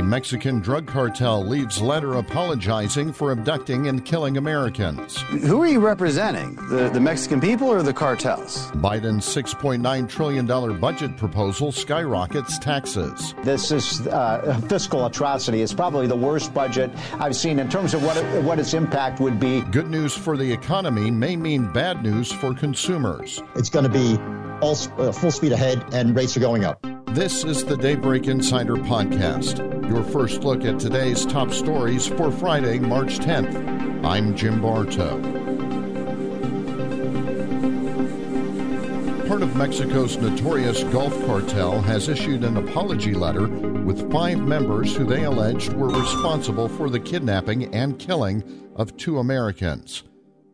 A Mexican drug cartel leaves letter apologizing for abducting and killing Americans. Who are you representing? The, the Mexican people or the cartels? Biden's $6.9 trillion budget proposal skyrockets taxes. This is uh, a fiscal atrocity. It's probably the worst budget I've seen in terms of what, it, what its impact would be. Good news for the economy may mean bad news for consumers. It's going to be all uh, full speed ahead, and rates are going up. This is the Daybreak Insider Podcast, your first look at today's top stories for Friday, March 10th. I'm Jim Bartow. Part of Mexico's notorious Gulf cartel has issued an apology letter with five members who they alleged were responsible for the kidnapping and killing of two Americans.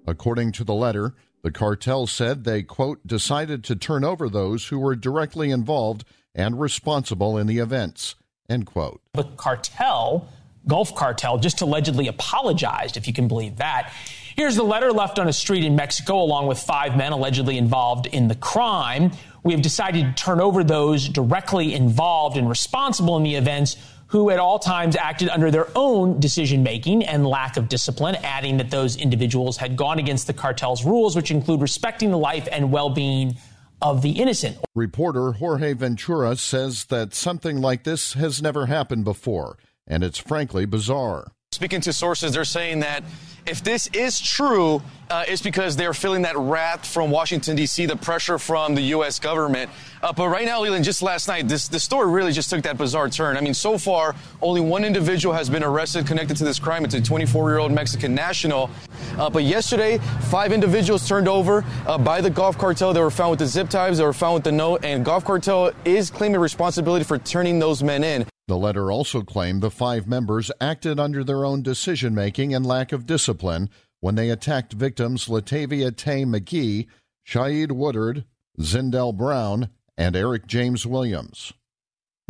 According to the letter, the cartel said they, quote, decided to turn over those who were directly involved and responsible in the events. End quote. The cartel, Gulf Cartel, just allegedly apologized, if you can believe that. Here's the letter left on a street in Mexico along with five men allegedly involved in the crime. We have decided to turn over those directly involved and responsible in the events who at all times acted under their own decision making and lack of discipline, adding that those individuals had gone against the cartel's rules, which include respecting the life and well being of the innocent. Reporter Jorge Ventura says that something like this has never happened before, and it's frankly bizarre. Speaking to sources, they're saying that if this is true, uh, it's because they're feeling that wrath from Washington, D.C., the pressure from the U.S. government. Uh, but right now, Leland, just last night, this the story really just took that bizarre turn. I mean, so far, only one individual has been arrested connected to this crime. It's a 24 year old Mexican national. Uh, but yesterday, five individuals turned over uh, by the Gulf Cartel. They were found with the zip ties, they were found with the note, and Gulf Cartel is claiming responsibility for turning those men in. The letter also claimed the five members acted under their own decision making and lack of discipline when they attacked victims Latavia Tay McGee, Shaeed Woodard, Zindell Brown, and Eric James Williams.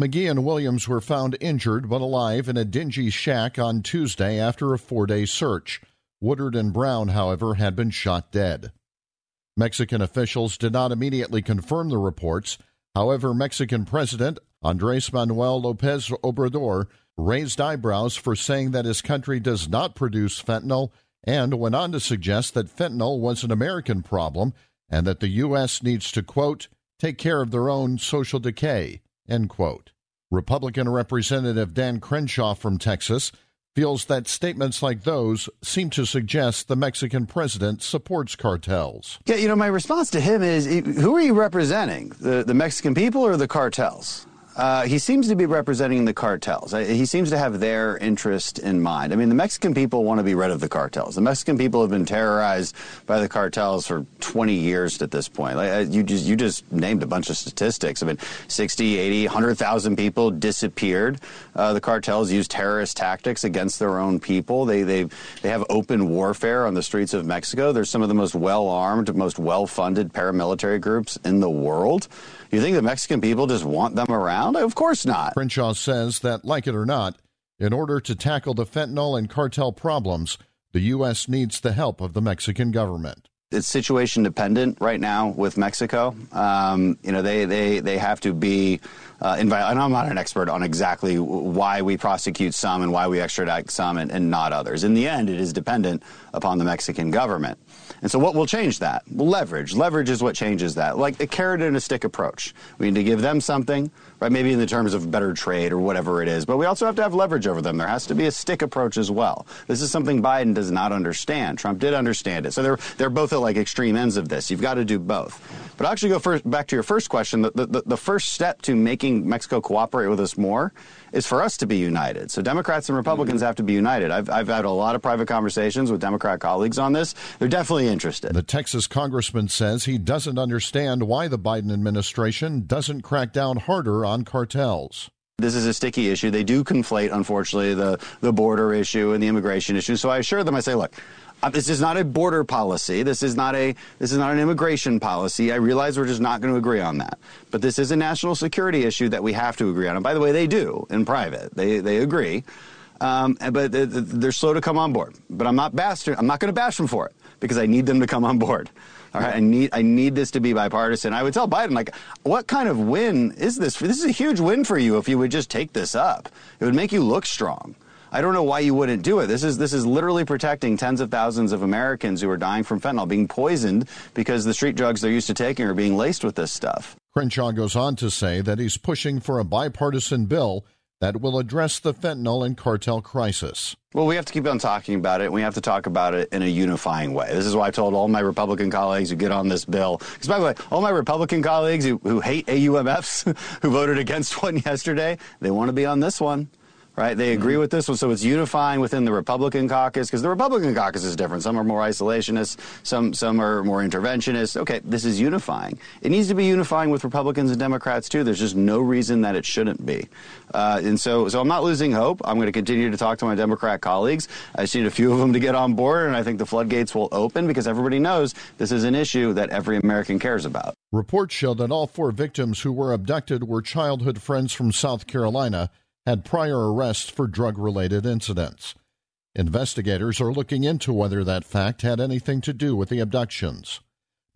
McGee and Williams were found injured but alive in a dingy shack on Tuesday after a four day search. Woodard and Brown, however, had been shot dead. Mexican officials did not immediately confirm the reports. However, Mexican President Andres Manuel Lopez Obrador raised eyebrows for saying that his country does not produce fentanyl and went on to suggest that fentanyl was an American problem and that the U.S. needs to, quote, take care of their own social decay, end quote. Republican Representative Dan Crenshaw from Texas feels that statements like those seem to suggest the Mexican president supports cartels. Yeah, you know, my response to him is who are you representing? The, the Mexican people or the cartels? Uh, he seems to be representing the cartels. Uh, he seems to have their interest in mind. I mean, the Mexican people want to be rid of the cartels. The Mexican people have been terrorized by the cartels for 20 years at this point. Like, uh, you just you just named a bunch of statistics. I mean, 60, 80, 100,000 people disappeared. Uh, the cartels use terrorist tactics against their own people. They they they have open warfare on the streets of Mexico. They're some of the most well-armed, most well-funded paramilitary groups in the world. You think the Mexican people just want them around? Of course not. Crenshaw says that, like it or not, in order to tackle the fentanyl and cartel problems, the U.S. needs the help of the Mexican government. It's situation dependent right now with Mexico. Um, you know, they, they, they have to be uh, and I'm not an expert on exactly why we prosecute some and why we extradite some and, and not others. In the end, it is dependent upon the Mexican government. And so, what will change that? Leverage. Leverage is what changes that. Like a carrot and a stick approach. We need to give them something, right? Maybe in the terms of better trade or whatever it is. But we also have to have leverage over them. There has to be a stick approach as well. This is something Biden does not understand. Trump did understand it. So they're they're both like extreme ends of this. You've got to do both. But I'll actually go first back to your first question. The, the, the first step to making Mexico cooperate with us more is for us to be united. So Democrats and Republicans mm-hmm. have to be united. I've, I've had a lot of private conversations with Democrat colleagues on this. They're definitely interested. The Texas congressman says he doesn't understand why the Biden administration doesn't crack down harder on cartels. This is a sticky issue. They do conflate, unfortunately, the, the border issue and the immigration issue. So I assure them, I say, look, uh, this is not a border policy. This is not a this is not an immigration policy. I realize we're just not going to agree on that. But this is a national security issue that we have to agree on. And by the way, they do in private. They they agree. Um, but they're slow to come on board. But I'm not bash, I'm not going to bash them for it because I need them to come on board. All right, I need I need this to be bipartisan. I would tell Biden like, what kind of win is this? This is a huge win for you if you would just take this up. It would make you look strong. I don't know why you wouldn't do it. This is this is literally protecting tens of thousands of Americans who are dying from fentanyl, being poisoned because the street drugs they're used to taking are being laced with this stuff. Crenshaw goes on to say that he's pushing for a bipartisan bill that will address the fentanyl and cartel crisis. Well, we have to keep on talking about it. We have to talk about it in a unifying way. This is why I told all my Republican colleagues who get on this bill. Because, by the way, all my Republican colleagues who, who hate AUMFs, who voted against one yesterday, they want to be on this one right? They agree mm-hmm. with this one, so it's unifying within the Republican caucus because the Republican caucus is different. Some are more isolationist, some some are more interventionist. Okay, this is unifying. It needs to be unifying with Republicans and Democrats too. There's just no reason that it shouldn't be. Uh, and so, so I'm not losing hope. I'm going to continue to talk to my Democrat colleagues. I just need a few of them to get on board, and I think the floodgates will open because everybody knows this is an issue that every American cares about. Reports show that all four victims who were abducted were childhood friends from South Carolina had prior arrests for drug related incidents. Investigators are looking into whether that fact had anything to do with the abductions.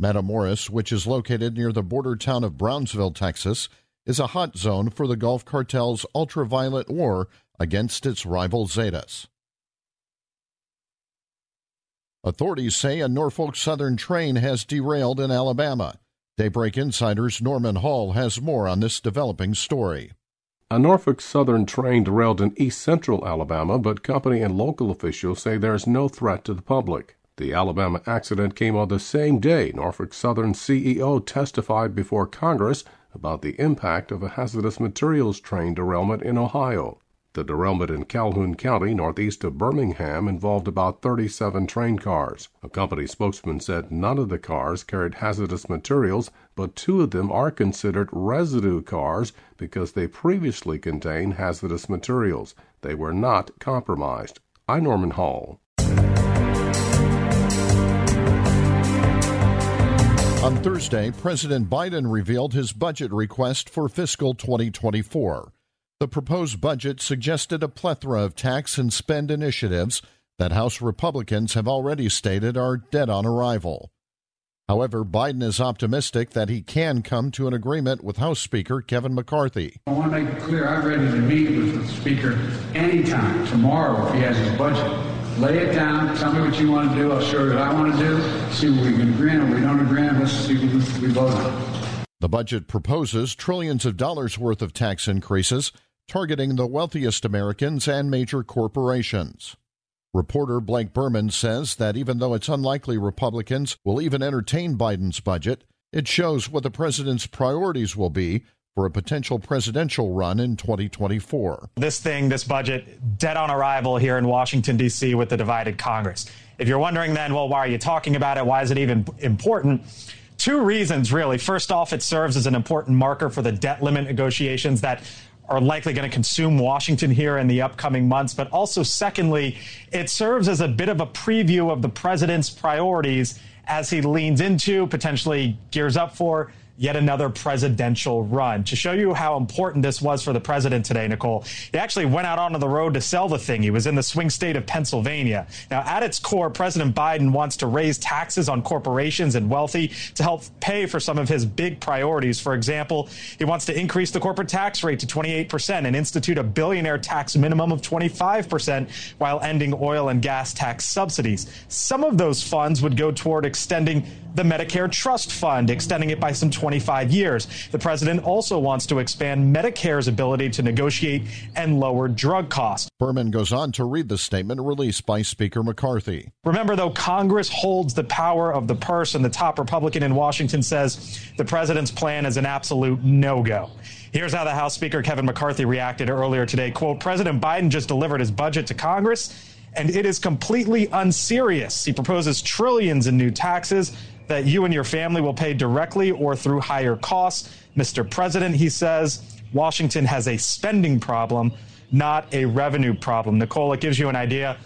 Matamoros, which is located near the border town of Brownsville, Texas, is a hot zone for the Gulf Cartel's ultraviolet war against its rival Zetas. Authorities say a Norfolk Southern train has derailed in Alabama. Daybreak Insider's Norman Hall has more on this developing story. A Norfolk Southern train derailed in east central Alabama, but company and local officials say there is no threat to the public. The Alabama accident came on the same day Norfolk Southern CEO testified before Congress about the impact of a hazardous materials train derailment in Ohio. The derailment in Calhoun County, northeast of Birmingham, involved about 37 train cars. A company spokesman said none of the cars carried hazardous materials, but two of them are considered residue cars because they previously contained hazardous materials. They were not compromised. I'm Norman Hall. On Thursday, President Biden revealed his budget request for fiscal 2024. The proposed budget suggested a plethora of tax and spend initiatives that House Republicans have already stated are dead on arrival. However, Biden is optimistic that he can come to an agreement with House Speaker Kevin McCarthy. I want to make it clear I'm ready to meet with the Speaker anytime, tomorrow, if he has his budget. Lay it down, tell me what you want to do, I'll show you what I want to do, see what we can agree on, we don't agree on, let's see what we vote on. The budget proposes trillions of dollars worth of tax increases targeting the wealthiest Americans and major corporations. Reporter Blake Burman says that even though it's unlikely Republicans will even entertain Biden's budget, it shows what the president's priorities will be for a potential presidential run in 2024. This thing, this budget, dead on arrival here in Washington, D.C., with the divided Congress. If you're wondering then, well, why are you talking about it? Why is it even important? Two reasons, really. First off, it serves as an important marker for the debt limit negotiations that are likely going to consume Washington here in the upcoming months. But also, secondly, it serves as a bit of a preview of the president's priorities as he leans into, potentially gears up for yet another presidential run. To show you how important this was for the president today, Nicole, he actually went out onto the road to sell the thing. He was in the swing state of Pennsylvania. Now, at its core, President Biden wants to raise taxes on corporations and wealthy to help pay for some of his big priorities. For example, he wants to increase the corporate tax rate to 28% and institute a billionaire tax minimum of 25% while ending oil and gas tax subsidies. Some of those funds would go toward extending the Medicare Trust Fund, extending it by some 25 years. The president also wants to expand Medicare's ability to negotiate and lower drug costs. Burman goes on to read the statement released by Speaker McCarthy. Remember, though, Congress holds the power of the purse, and the top Republican in Washington says the president's plan is an absolute no go. Here's how the House Speaker Kevin McCarthy reacted earlier today. Quote, President Biden just delivered his budget to Congress, and it is completely unserious. He proposes trillions in new taxes that you and your family will pay directly or through higher costs. Mr. President, he says, Washington has a spending problem, not a revenue problem. Nicole, it gives you an idea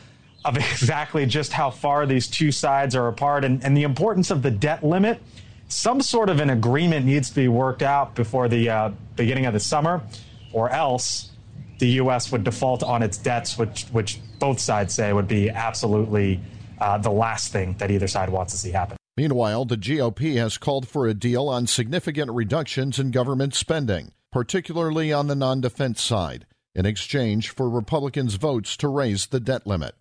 of exactly just how far these two sides are apart and, and the importance of the debt limit some sort of an agreement needs to be worked out before the uh, beginning of the summer, or else the U.S. would default on its debts, which which both sides say would be absolutely uh, the last thing that either side wants to see happen. Meanwhile, the GOP has called for a deal on significant reductions in government spending, particularly on the non defense side, in exchange for Republicans' votes to raise the debt limit.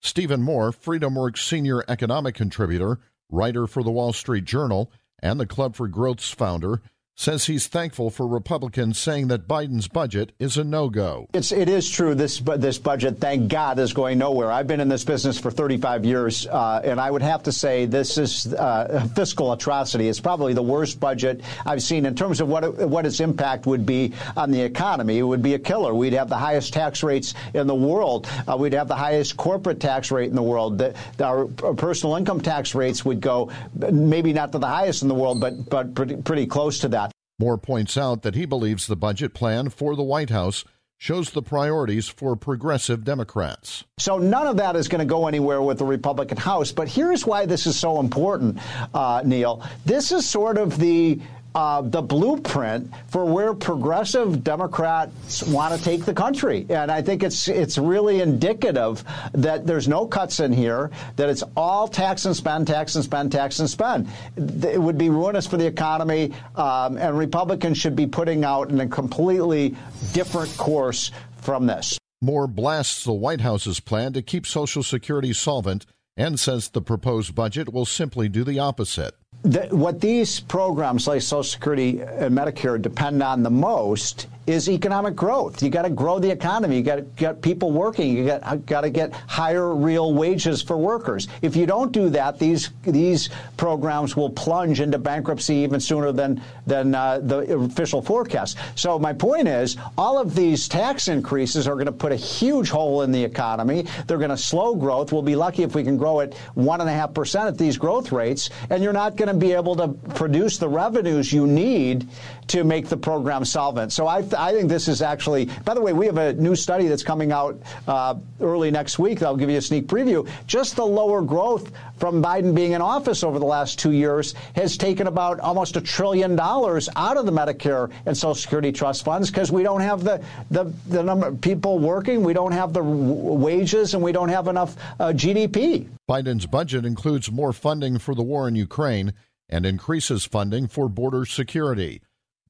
Stephen Moore, FreedomWorks senior economic contributor, writer for the Wall Street Journal and the Club for Growth's founder, says he's thankful for Republicans saying that Biden's budget is a no-go. It's it is true. This this budget, thank God, is going nowhere. I've been in this business for 35 years, uh, and I would have to say this is uh, a fiscal atrocity. It's probably the worst budget I've seen in terms of what it, what its impact would be on the economy. It would be a killer. We'd have the highest tax rates in the world. Uh, we'd have the highest corporate tax rate in the world. The, our personal income tax rates would go maybe not to the highest in the world, but but pretty, pretty close to that. Moore points out that he believes the budget plan for the White House shows the priorities for progressive Democrats. So none of that is going to go anywhere with the Republican House. But here's why this is so important, uh, Neil. This is sort of the uh, the blueprint for where progressive Democrats want to take the country. And I think it's it's really indicative that there's no cuts in here, that it's all tax and spend, tax and spend, tax and spend. It would be ruinous for the economy, um, and Republicans should be putting out in a completely different course from this. Moore blasts the White House's plan to keep Social Security solvent and says the proposed budget will simply do the opposite. The, what these programs like Social Security and Medicare depend on the most is economic growth. You got to grow the economy. You got to get people working. You got got to get higher real wages for workers. If you don't do that, these these programs will plunge into bankruptcy even sooner than than uh, the official forecast. So my point is, all of these tax increases are going to put a huge hole in the economy. They're going to slow growth. We'll be lucky if we can grow at one and a half percent at these growth rates, and you're not going to be able to produce the revenues you need to make the program solvent. So I. I think this is actually, by the way, we have a new study that's coming out uh, early next week. I'll give you a sneak preview. Just the lower growth from Biden being in office over the last two years has taken about almost a trillion dollars out of the Medicare and Social Security trust funds because we don't have the, the, the number of people working, we don't have the wages, and we don't have enough uh, GDP. Biden's budget includes more funding for the war in Ukraine and increases funding for border security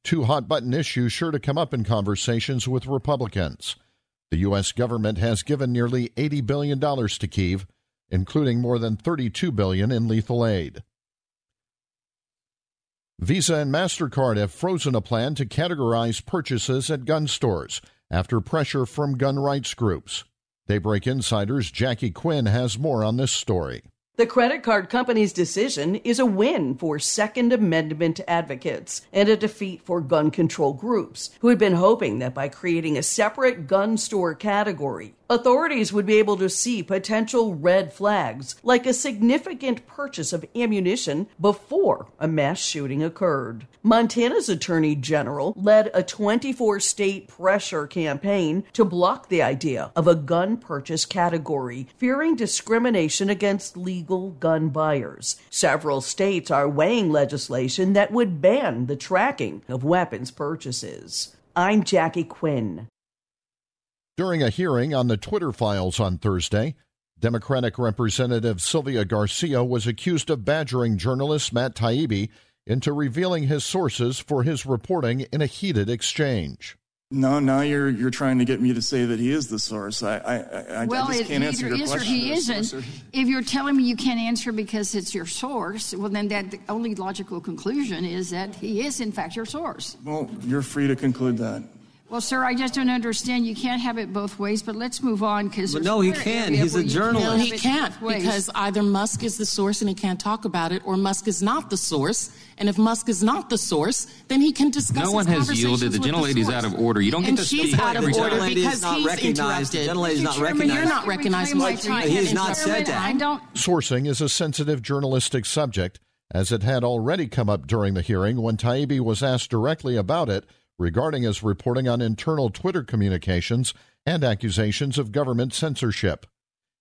two hot button issues sure to come up in conversations with Republicans. The U.S. government has given nearly $80 billion to Kiev, including more than 32 billion in lethal aid. Visa and MasterCard have frozen a plan to categorize purchases at gun stores after pressure from gun rights groups. Daybreak Insider's Jackie Quinn has more on this story. The credit card company's decision is a win for Second Amendment advocates and a defeat for gun control groups who had been hoping that by creating a separate gun store category, Authorities would be able to see potential red flags, like a significant purchase of ammunition before a mass shooting occurred. Montana's Attorney General led a 24 state pressure campaign to block the idea of a gun purchase category, fearing discrimination against legal gun buyers. Several states are weighing legislation that would ban the tracking of weapons purchases. I'm Jackie Quinn. During a hearing on the Twitter files on Thursday, Democratic Representative Sylvia Garcia was accused of badgering journalist Matt Taibbi into revealing his sources for his reporting in a heated exchange. No, now you're you're trying to get me to say that he is the source. I I, I, well, I just can't answer your question. Well, it's either is question. Or he isn't. If you're telling me you can't answer because it's your source, well, then that the only logical conclusion is that he is in fact your source. Well, you're free to conclude that. Well, sir, I just don't understand. You can't have it both ways. But let's move on because no, he can. He's a journalist. No, he can't because either Musk is the source and he can't talk about it, or Musk is not the source. And if Musk is not the source, then he can discuss. No one has yielded. The gentlelady's out of order. You don't and get to she's speak out of every order because not he's recognized. The interrupted. gentlelady's not Chairman, recognized. You're not recognized. Mr. He has not said that. I don't. Sourcing is a sensitive journalistic subject, as it had already come up during the hearing when Taibbi was asked directly about it regarding his reporting on internal Twitter communications and accusations of government censorship.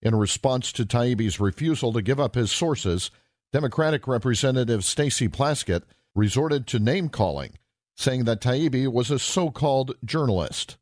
In response to Taibbi's refusal to give up his sources, Democratic Representative Stacey Plaskett resorted to name calling, saying that Taibbi was a so called journalist.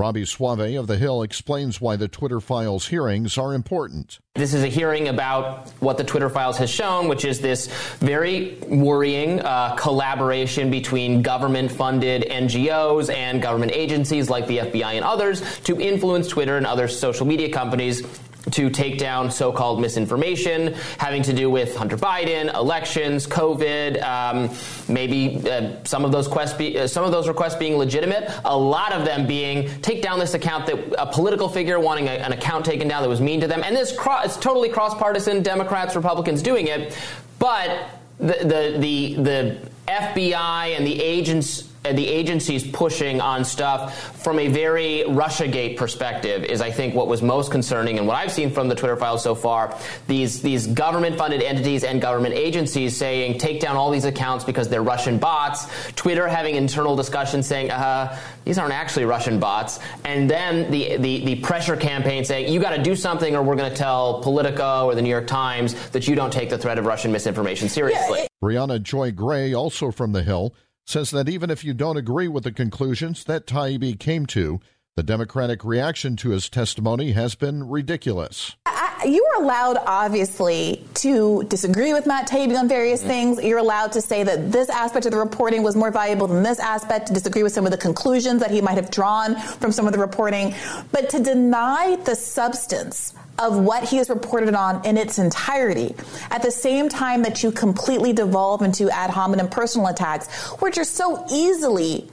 Robby Soave of The Hill explains why the Twitter Files hearings are important. This is a hearing about what the Twitter Files has shown, which is this very worrying uh, collaboration between government funded NGOs and government agencies like the FBI and others to influence Twitter and other social media companies to take down so-called misinformation having to do with Hunter Biden, elections, COVID, um, maybe uh, some of those be, uh, some of those requests being legitimate. A lot of them being take down this account that a political figure wanting a, an account taken down that was mean to them, and this cro- it's totally cross-partisan. Democrats, Republicans doing it, but the the the, the FBI and the agents the agencies pushing on stuff from a very Russiagate perspective is, I think, what was most concerning. And what I've seen from the Twitter files so far, these these government funded entities and government agencies saying take down all these accounts because they're Russian bots. Twitter having internal discussions saying uh, these aren't actually Russian bots, and then the the, the pressure campaign saying you got to do something or we're going to tell Politico or the New York Times that you don't take the threat of Russian misinformation seriously. Briahna Joy Gray, also from The Hill, says that even if you don't agree with the conclusions that Taibbi came to, the Democratic reaction to his testimony has been ridiculous. I, you are allowed, obviously, to disagree with Matt Taibbi on various mm-hmm. things. You're allowed to say that this aspect of the reporting was more valuable than this aspect, to disagree with some of the conclusions that he might have drawn from some of the reporting. But to deny the substance of what he has reported on in its entirety at the same time that you completely devolve into ad hominem personal attacks, which are so easily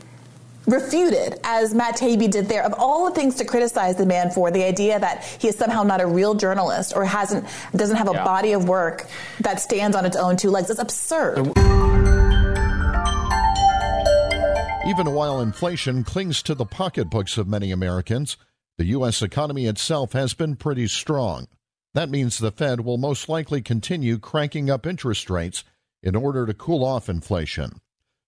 refuted, as Matt Taibbi did there, of all the things to criticize the man for, the idea that he is somehow not a real journalist or hasn't doesn't have a yeah. body of work that stands on its own two legs. It's absurd. Even while inflation clings to the pocketbooks of many Americans, the U.S. economy itself has been pretty strong. That means the Fed will most likely continue cranking up interest rates in order to cool off inflation.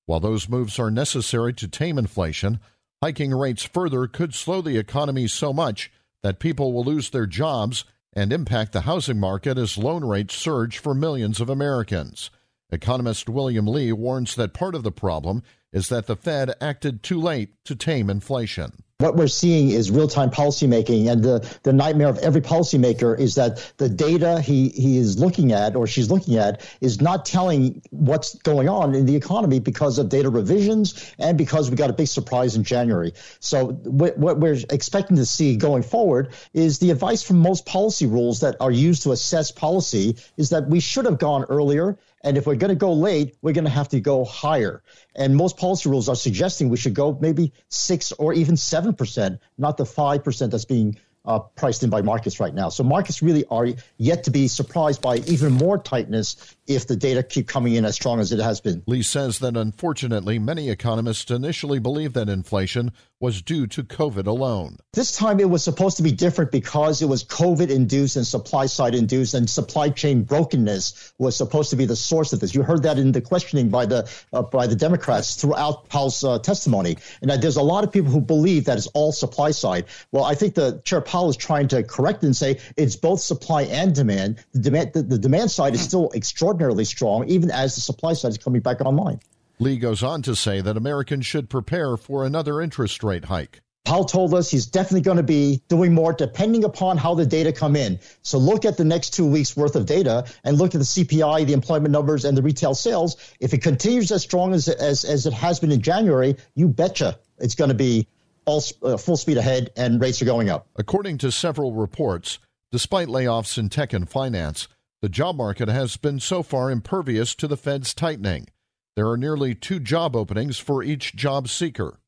While those moves are necessary to tame inflation, hiking rates further could slow the economy so much that people will lose their jobs and impact the housing market as loan rates surge for millions of Americans. Economist William Lee warns that part of the problem is that the Fed acted too late to tame inflation. What we're seeing is real-time policymaking, and the, the nightmare of every policymaker is that the data he, he is looking at or she's looking at is not telling what's going on in the economy because of data revisions and because we got a big surprise in January. So what, what we're expecting to see going forward is the advice from most policy rules that are used to assess policy is that we should have gone earlier and if we're going to go late, we're going to have to go higher. And most policy rules are suggesting we should go maybe six or even seven percent, not the five percent that's being uh, priced in by markets right now. So markets really are yet to be surprised by even more tightness if the data keep coming in as strong as it has been. Lee says that unfortunately, many economists initially believed that inflation was due to COVID alone. This time it was supposed to be different because it was COVID induced and supply side induced, and supply chain brokenness was supposed to be the source of this. You heard that in the questioning by the uh, by the Democrats throughout Powell's uh, testimony, and there's a lot of people who believe that it's all supply side. Well, I think the Chair Powell is trying to correct and say it's both supply and demand. The demand the, the demand side is still extraordinarily strong, even as the supply side is coming back online. Lee goes on to say that Americans should prepare for another interest rate hike. Powell told us he's definitely going to be doing more depending upon how the data come in. So look at the next two weeks worth of data and look at the CPI, the employment numbers, and the retail sales. If it continues as strong as, as, as it has been in January, you betcha it's going to be all uh, full speed ahead and rates are going up. According to several reports, despite layoffs in tech and finance, the job market has been so far impervious to the Fed's tightening. There are nearly two job openings for each job seeker.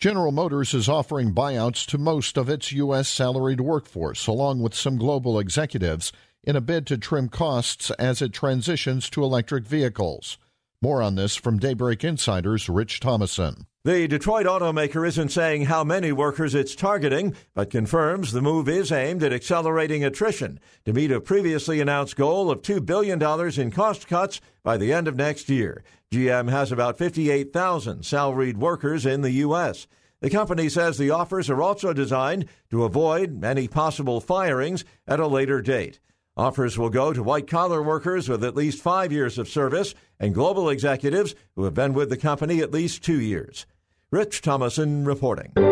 General Motors is offering buyouts to most of its U.S. salaried workforce, along with some global executives, in a bid to trim costs as it transitions to electric vehicles. More on this from Daybreak Insider's Rich Thomason. The Detroit automaker isn't saying how many workers it's targeting, but confirms the move is aimed at accelerating attrition to meet a previously announced goal of $2 billion in cost cuts by the end of next year. GM has about 58,000 salaried workers in the U.S. The company says the offers are also designed to avoid any possible firings at a later date. Offers will go to white collar workers with at least five years of service and global executives who have been with the company at least two years. Rich Thomason reporting. Good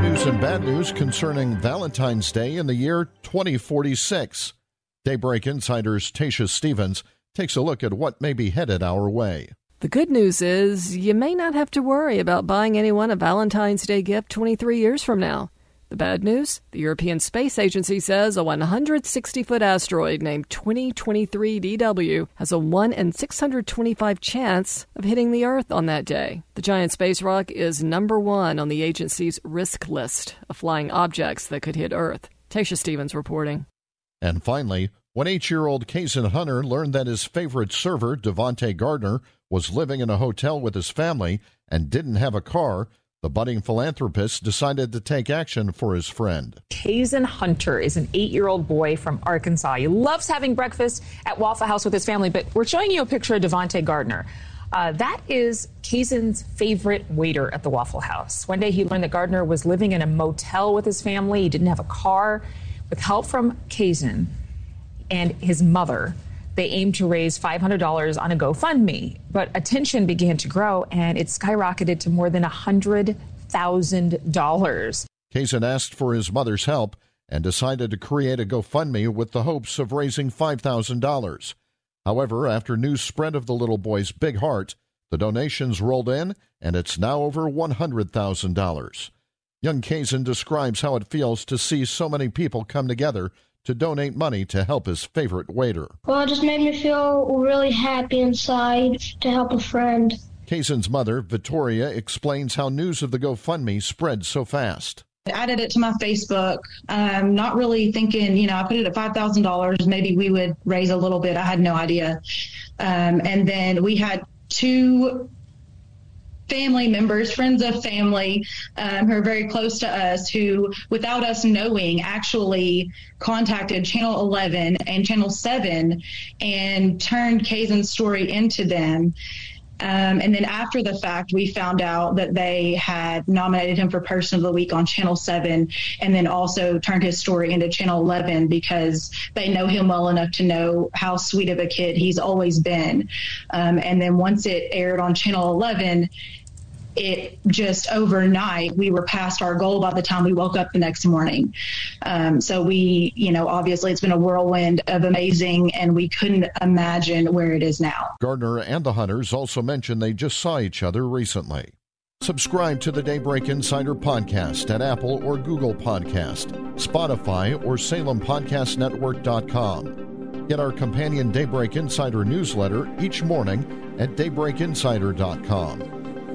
news and bad news concerning Valentine's Day in the year 2046. Daybreak Insider's Tasha Stevens takes a look at what may be headed our way. The good news is you may not have to worry about buying anyone a Valentine's Day gift 23 years from now. The bad news? The European Space Agency says a 160 foot asteroid named 2023 DW has a 1 in 625 chance of hitting the Earth on that day. The giant space rock is number one on the agency's risk list of flying objects that could hit Earth. Tasha Stevens reporting. And finally, when eight year old Kaysen Hunter learned that his favorite server, Devonte Gardner, was living in a hotel with his family and didn't have a car, the budding philanthropist decided to take action for his friend. Kaysen Hunter is an eight year old boy from Arkansas. He loves having breakfast at Waffle House with his family, but we're showing you a picture of Devonte Gardner. Uh, that is Kaysen's favorite waiter at the Waffle House. One day he learned that Gardner was living in a motel with his family. He didn't have a car. With help from Kaysen and his mother, they aimed to raise $500 on a GoFundMe, but attention began to grow and it skyrocketed to more than $100,000. Kaysen asked for his mother's help and decided to create a GoFundMe with the hopes of raising $5,000. However, after news spread of the little boy's big heart, the donations rolled in and it's now over $100,000. Young Kaysen describes how it feels to see so many people come together to donate money to help his favorite waiter. Well, it just made me feel really happy inside to help a friend. Kaysen's mother, Victoria, explains how news of the GoFundMe spread so fast. I added it to my Facebook, um, not really thinking, you know, I put it at $5,000. Maybe we would raise a little bit. I had no idea. Um, and then we had two family members, friends of family um, who are very close to us, who, without us knowing, actually contacted Channel 11 and Channel 7 and turned Kaysen's story into them. Um, and then after the fact, we found out that they had nominated him for Person of the Week on Channel 7 and then also turned his story into Channel 11 because they know him well enough to know how sweet of a kid he's always been. Um, and then once it aired on Channel 11, it just overnight we were past our goal by the time we woke up the next morning. Um, so we, you know, obviously it's been a whirlwind of amazing, and we couldn't imagine where it is now. Gardner and the Hunters also mentioned they just saw each other recently. Subscribe to the Daybreak Insider podcast at Apple or Google Podcast, Spotify, or SalemPodcastNetwork.com. Get our companion Daybreak Insider newsletter each morning at DaybreakInsider.com.